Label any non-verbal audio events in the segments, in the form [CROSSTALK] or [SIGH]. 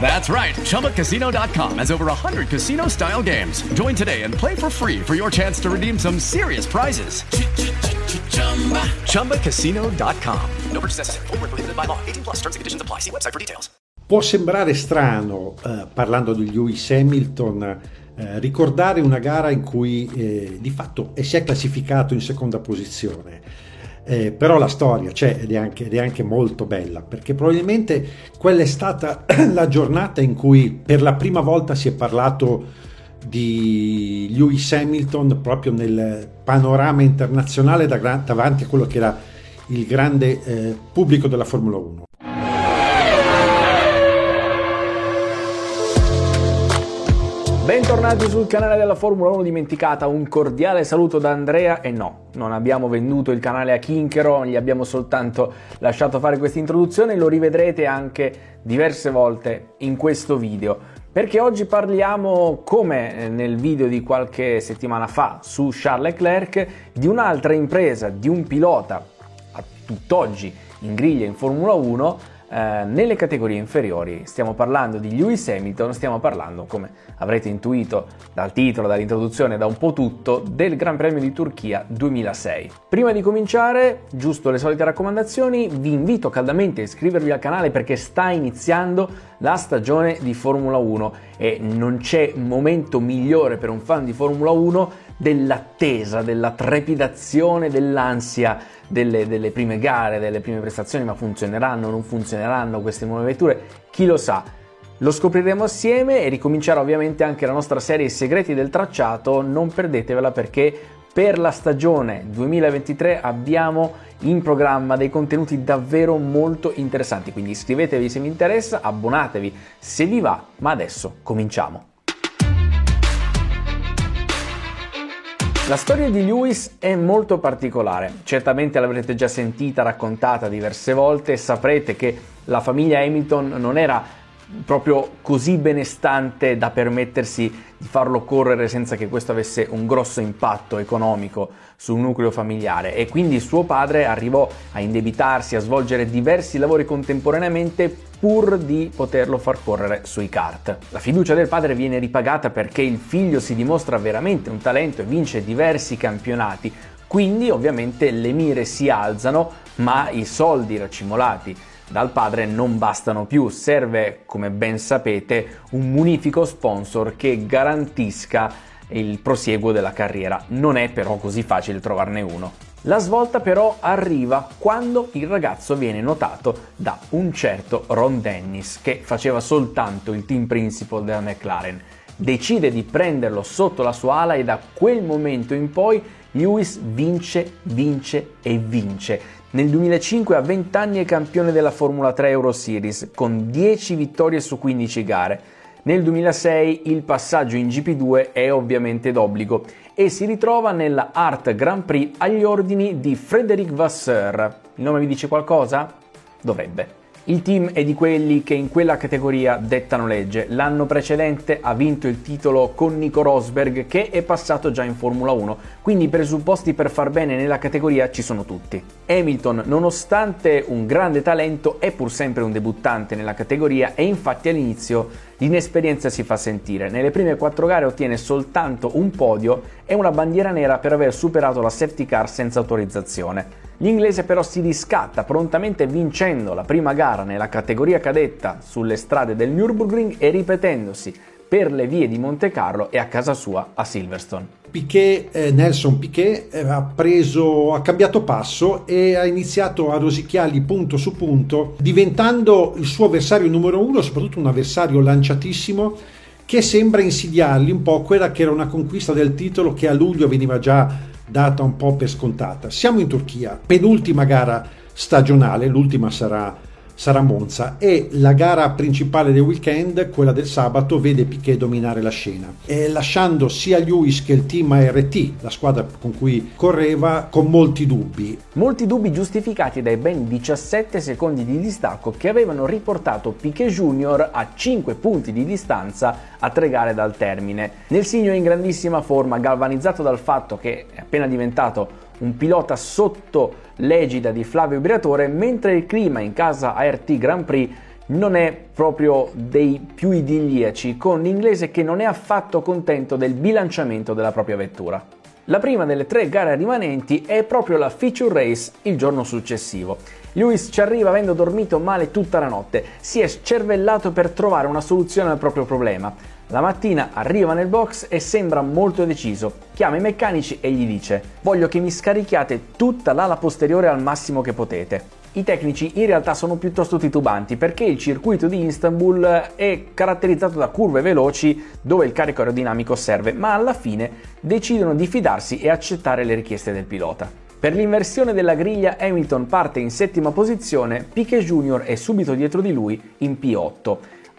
That's right. ChumbaCasino.com has over 100 casino style games. Join today and play for free for your chance to redeem some serious prizes. ChumbaCasino.com. No purchase necessary. Void were prohibited by law. 18 plus. Terms and conditions apply. See website for details. Può sembrare strano, eh, parlando di Lewis Hamilton, eh, ricordare una gara in cui eh, di fatto si è classificato in seconda posizione. Eh, però la storia c'è ed è, anche, ed è anche molto bella perché probabilmente quella è stata [CLEARS THROAT] la giornata in cui per la prima volta si è parlato di Lewis Hamilton proprio nel panorama internazionale da- davanti a quello che era il grande eh, pubblico della Formula 1. Bentornati sul canale della Formula 1 dimenticata, un cordiale saluto da Andrea. E no, non abbiamo venduto il canale a Kinchero, gli abbiamo soltanto lasciato fare questa introduzione, lo rivedrete anche diverse volte in questo video, perché oggi parliamo, come nel video di qualche settimana fa su Charles Leclerc, di un'altra impresa, di un pilota a tutt'oggi in griglia in Formula 1 eh, nelle categorie inferiori. Stiamo parlando di Lewis Hamilton, stiamo parlando, come avrete intuito dal titolo, dall'introduzione, da un po' tutto, del Gran Premio di Turchia 2006. Prima di cominciare, giusto le solite raccomandazioni, vi invito caldamente a iscrivervi al canale perché sta iniziando la stagione di Formula 1 e non c'è momento migliore per un fan di Formula 1 dell'attesa, della trepidazione, dell'ansia delle, delle, prime gare, delle prime prestazioni, ma funzioneranno, non funzioneranno queste nuove vetture, chi lo sa. Lo scopriremo assieme e ricomincerà ovviamente anche la nostra serie I segreti del tracciato, non perdetevela perché per la stagione 2023 abbiamo in programma dei contenuti davvero molto interessanti, quindi iscrivetevi se vi interessa, abbonatevi se vi va, ma adesso cominciamo. La storia di Lewis è molto particolare, certamente l'avrete già sentita raccontata diverse volte e saprete che la famiglia Hamilton non era proprio così benestante da permettersi di farlo correre senza che questo avesse un grosso impatto economico sul nucleo familiare e quindi suo padre arrivò a indebitarsi, a svolgere diversi lavori contemporaneamente pur di poterlo far correre sui kart. La fiducia del padre viene ripagata perché il figlio si dimostra veramente un talento e vince diversi campionati, quindi ovviamente le mire si alzano, ma i soldi racimolati dal padre non bastano più, serve, come ben sapete, un munifico sponsor che garantisca il prosieguo della carriera. Non è però così facile trovarne uno. La svolta però arriva quando il ragazzo viene notato da un certo Ron Dennis che faceva soltanto il team principal della McLaren. Decide di prenderlo sotto la sua ala e da quel momento in poi Lewis vince, vince e vince. Nel 2005 a 20 anni è campione della Formula 3 Euro Series con 10 vittorie su 15 gare. Nel 2006 il passaggio in GP2 è ovviamente d'obbligo e si ritrova nella Art Grand Prix agli ordini di Frédéric Vasseur. Il nome vi dice qualcosa? Dovrebbe. Il team è di quelli che in quella categoria dettano legge. L'anno precedente ha vinto il titolo con Nico Rosberg che è passato già in Formula 1, quindi i presupposti per far bene nella categoria ci sono tutti. Hamilton, nonostante un grande talento, è pur sempre un debuttante nella categoria e infatti all'inizio l'inesperienza si fa sentire. Nelle prime quattro gare ottiene soltanto un podio e una bandiera nera per aver superato la safety car senza autorizzazione. L'inglese però si riscatta prontamente vincendo la prima gara nella categoria cadetta sulle strade del Nürburgring e ripetendosi per le vie di Monte Carlo e a casa sua a Silverstone. Piquet, eh, Nelson Piquet eh, ha preso, ha cambiato passo e ha iniziato a rosicchiarli punto su punto, diventando il suo avversario numero uno, soprattutto un avversario lanciatissimo che sembra insidiargli un po' quella che era una conquista del titolo che a luglio veniva già data un po' per scontata. Siamo in Turchia, penultima gara stagionale, l'ultima sarà sarà Monza e la gara principale del weekend, quella del sabato, vede Piquet dominare la scena, e lasciando sia Lewis che il team ART, la squadra con cui correva, con molti dubbi. Molti dubbi giustificati dai ben 17 secondi di distacco che avevano riportato Piquet Junior a 5 punti di distanza a tre gare dal termine. Nel segno in grandissima forma, galvanizzato dal fatto che è appena diventato un pilota sotto l'egida di Flavio Briatore, mentre il clima in casa ART Grand Prix non è proprio dei più idilliaci, con l'inglese che non è affatto contento del bilanciamento della propria vettura. La prima delle tre gare rimanenti è proprio la feature race il giorno successivo. Lewis ci arriva avendo dormito male tutta la notte, si è scervellato per trovare una soluzione al proprio problema. La mattina arriva nel box e sembra molto deciso. Chiama i meccanici e gli dice: Voglio che mi scarichiate tutta l'ala posteriore al massimo che potete. I tecnici in realtà sono piuttosto titubanti perché il circuito di Istanbul è caratterizzato da curve veloci dove il carico aerodinamico serve, ma alla fine decidono di fidarsi e accettare le richieste del pilota. Per l'inversione della griglia Hamilton parte in settima posizione, Piquet Jr. è subito dietro di lui in P8.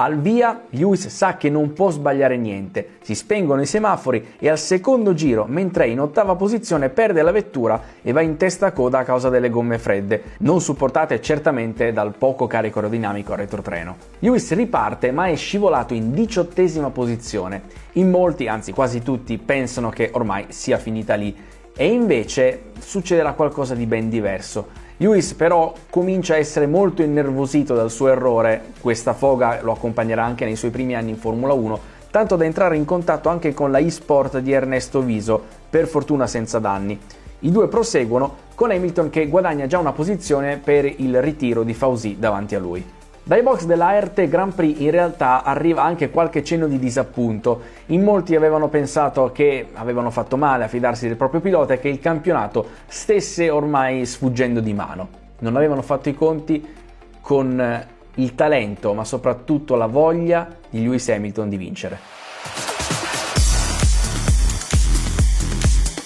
Al via, Lewis sa che non può sbagliare niente, si spengono i semafori e al secondo giro, mentre è in ottava posizione, perde la vettura e va in testa a coda a causa delle gomme fredde, non supportate certamente dal poco carico aerodinamico a retrotreno. Lewis riparte ma è scivolato in diciottesima posizione. In molti, anzi quasi tutti, pensano che ormai sia finita lì e invece succederà qualcosa di ben diverso. Lewis però comincia a essere molto innervosito dal suo errore, questa foga lo accompagnerà anche nei suoi primi anni in Formula 1, tanto da entrare in contatto anche con la e-sport di Ernesto Viso, per fortuna senza danni. I due proseguono con Hamilton che guadagna già una posizione per il ritiro di Fausi davanti a lui. Dai box della ART Grand Prix in realtà arriva anche qualche cenno di disappunto. In molti avevano pensato che avevano fatto male a fidarsi del proprio pilota e che il campionato stesse ormai sfuggendo di mano. Non avevano fatto i conti con eh, il talento, ma soprattutto la voglia di Lewis Hamilton di vincere.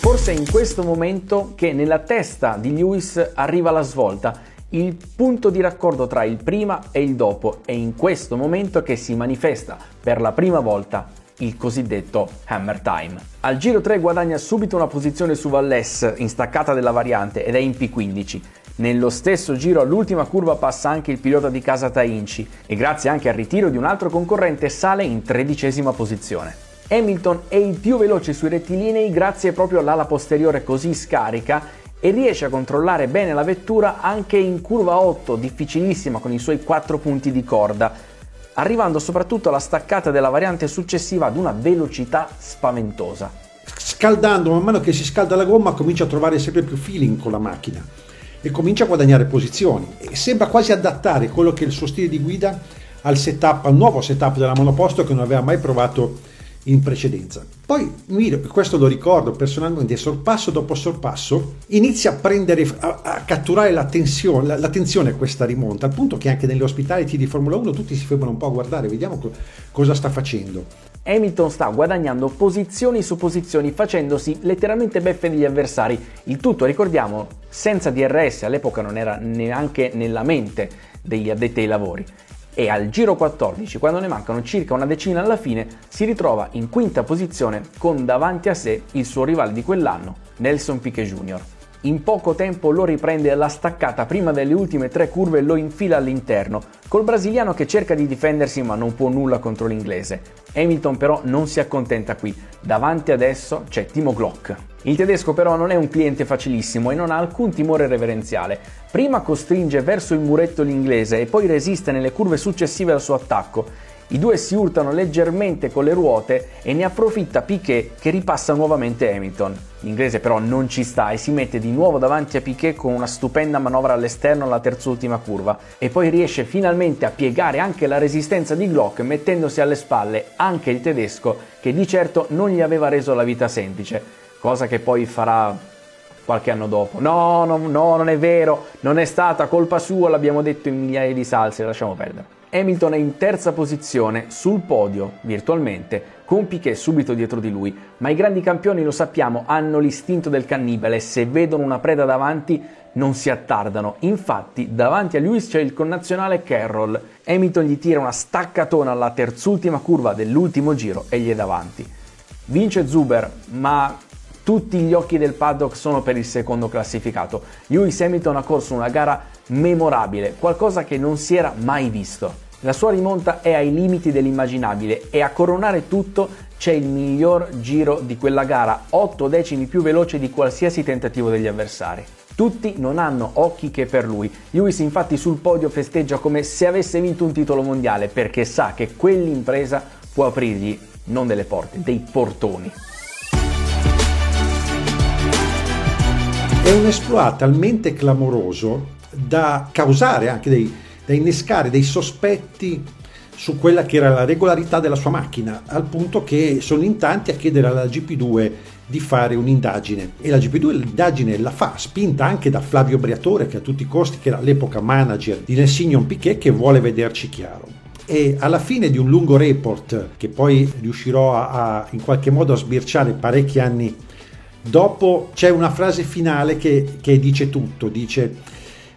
Forse è in questo momento che nella testa di Lewis arriva la svolta il punto di raccordo tra il prima e il dopo è in questo momento che si manifesta per la prima volta il cosiddetto Hammer Time. Al giro 3 guadagna subito una posizione su Valles in staccata della variante ed è in P15. Nello stesso giro all'ultima curva passa anche il pilota di casa Tainci e grazie anche al ritiro di un altro concorrente sale in tredicesima posizione. Hamilton è il più veloce sui rettilinei grazie proprio all'ala posteriore così scarica e riesce a controllare bene la vettura anche in curva 8, difficilissima con i suoi 4 punti di corda, arrivando soprattutto alla staccata della variante successiva ad una velocità spaventosa. Scaldando, man mano che si scalda la gomma, comincia a trovare sempre più feeling con la macchina e comincia a guadagnare posizioni e sembra quasi adattare quello che è il suo stile di guida al setup, al nuovo setup della monoposto che non aveva mai provato in precedenza. Poi questo lo ricordo personalmente, sorpasso dopo sorpasso, inizia a prendere, a, a catturare l'attenzione, la, l'attenzione questa rimonta, al punto che anche nelle hospitality di Formula 1 tutti si fermano un po' a guardare, vediamo co- cosa sta facendo. Hamilton sta guadagnando posizioni su posizioni facendosi letteralmente beffe degli avversari, il tutto ricordiamo senza DRS, all'epoca non era neanche nella mente degli addetti ai lavori e al giro 14, quando ne mancano circa una decina alla fine, si ritrova in quinta posizione con davanti a sé il suo rivale di quell'anno, Nelson Piquet Jr. In poco tempo lo riprende alla staccata prima delle ultime tre curve e lo infila all'interno, col brasiliano che cerca di difendersi ma non può nulla contro l'inglese. Hamilton però non si accontenta qui, davanti adesso c'è Timo Glock. Il tedesco però non è un cliente facilissimo e non ha alcun timore reverenziale. Prima costringe verso il muretto l'inglese e poi resiste nelle curve successive al suo attacco. I due si urtano leggermente con le ruote e ne approfitta Piquet che ripassa nuovamente Hamilton. L'inglese però non ci sta e si mette di nuovo davanti a Piquet con una stupenda manovra all'esterno alla terz'ultima curva e poi riesce finalmente a piegare anche la resistenza di Glock mettendosi alle spalle anche il tedesco che di certo non gli aveva reso la vita semplice, cosa che poi farà qualche anno dopo. No, no, no, non è vero, non è stata colpa sua, l'abbiamo detto in migliaia di salse, lasciamo perdere. Hamilton è in terza posizione sul podio virtualmente, con Piquet subito dietro di lui, ma i grandi campioni lo sappiamo hanno l'istinto del cannibale, se vedono una preda davanti non si attardano. Infatti, davanti a Lewis c'è il connazionale Carroll. Hamilton gli tira una staccatona alla terzultima curva dell'ultimo giro e gli è davanti. Vince Zuber, ma tutti gli occhi del paddock sono per il secondo classificato. Lewis Hamilton ha corso una gara memorabile, qualcosa che non si era mai visto. La sua rimonta è ai limiti dell'immaginabile e a coronare tutto c'è il miglior giro di quella gara, 8 decimi più veloce di qualsiasi tentativo degli avversari. Tutti non hanno occhi che per lui. Lewis infatti sul podio festeggia come se avesse vinto un titolo mondiale perché sa che quell'impresa può aprirgli non delle porte, dei portoni. È un esploit talmente clamoroso da causare anche dei, da innescare dei sospetti su quella che era la regolarità della sua macchina, al punto che sono in tanti a chiedere alla GP2 di fare un'indagine e la GP2 l'indagine la fa, spinta anche da Flavio Briatore che a tutti i costi, che era all'epoca manager di Lensignon Piquet, che vuole vederci chiaro. E alla fine di un lungo report, che poi riuscirò a, a in qualche modo a sbirciare parecchi anni dopo, c'è una frase finale che, che dice tutto, dice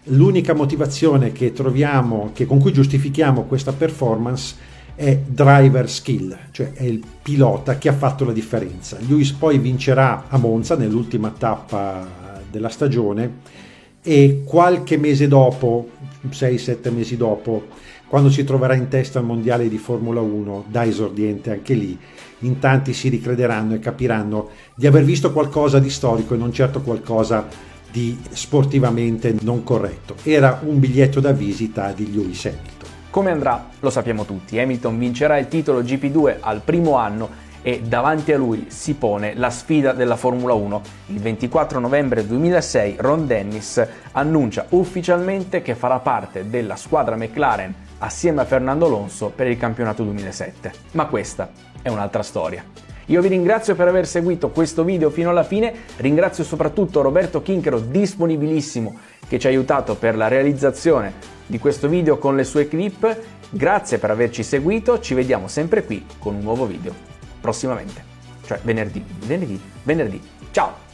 l'unica motivazione che troviamo, che con cui giustifichiamo questa performance è driver skill, cioè è il pilota che ha fatto la differenza. Lewis poi vincerà a Monza nell'ultima tappa della stagione e qualche mese dopo, 6-7 mesi dopo, quando si troverà in testa al mondiale di Formula 1, da esordiente anche lì, in tanti si ricrederanno e capiranno di aver visto qualcosa di storico e non certo qualcosa di sportivamente non corretto. Era un biglietto da visita di Lewis Hamilton. Come andrà lo sappiamo tutti, Hamilton vincerà il titolo GP2 al primo anno e davanti a lui si pone la sfida della Formula 1. Il 24 novembre 2006 Ron Dennis annuncia ufficialmente che farà parte della squadra McLaren assieme a Fernando Alonso per il campionato 2007. Ma questa è un'altra storia. Io vi ringrazio per aver seguito questo video fino alla fine, ringrazio soprattutto Roberto Kinchero disponibilissimo che ci ha aiutato per la realizzazione di questo video con le sue clip. Grazie per averci seguito, ci vediamo sempre qui con un nuovo video prossimamente, cioè venerdì, venerdì, venerdì. Ciao!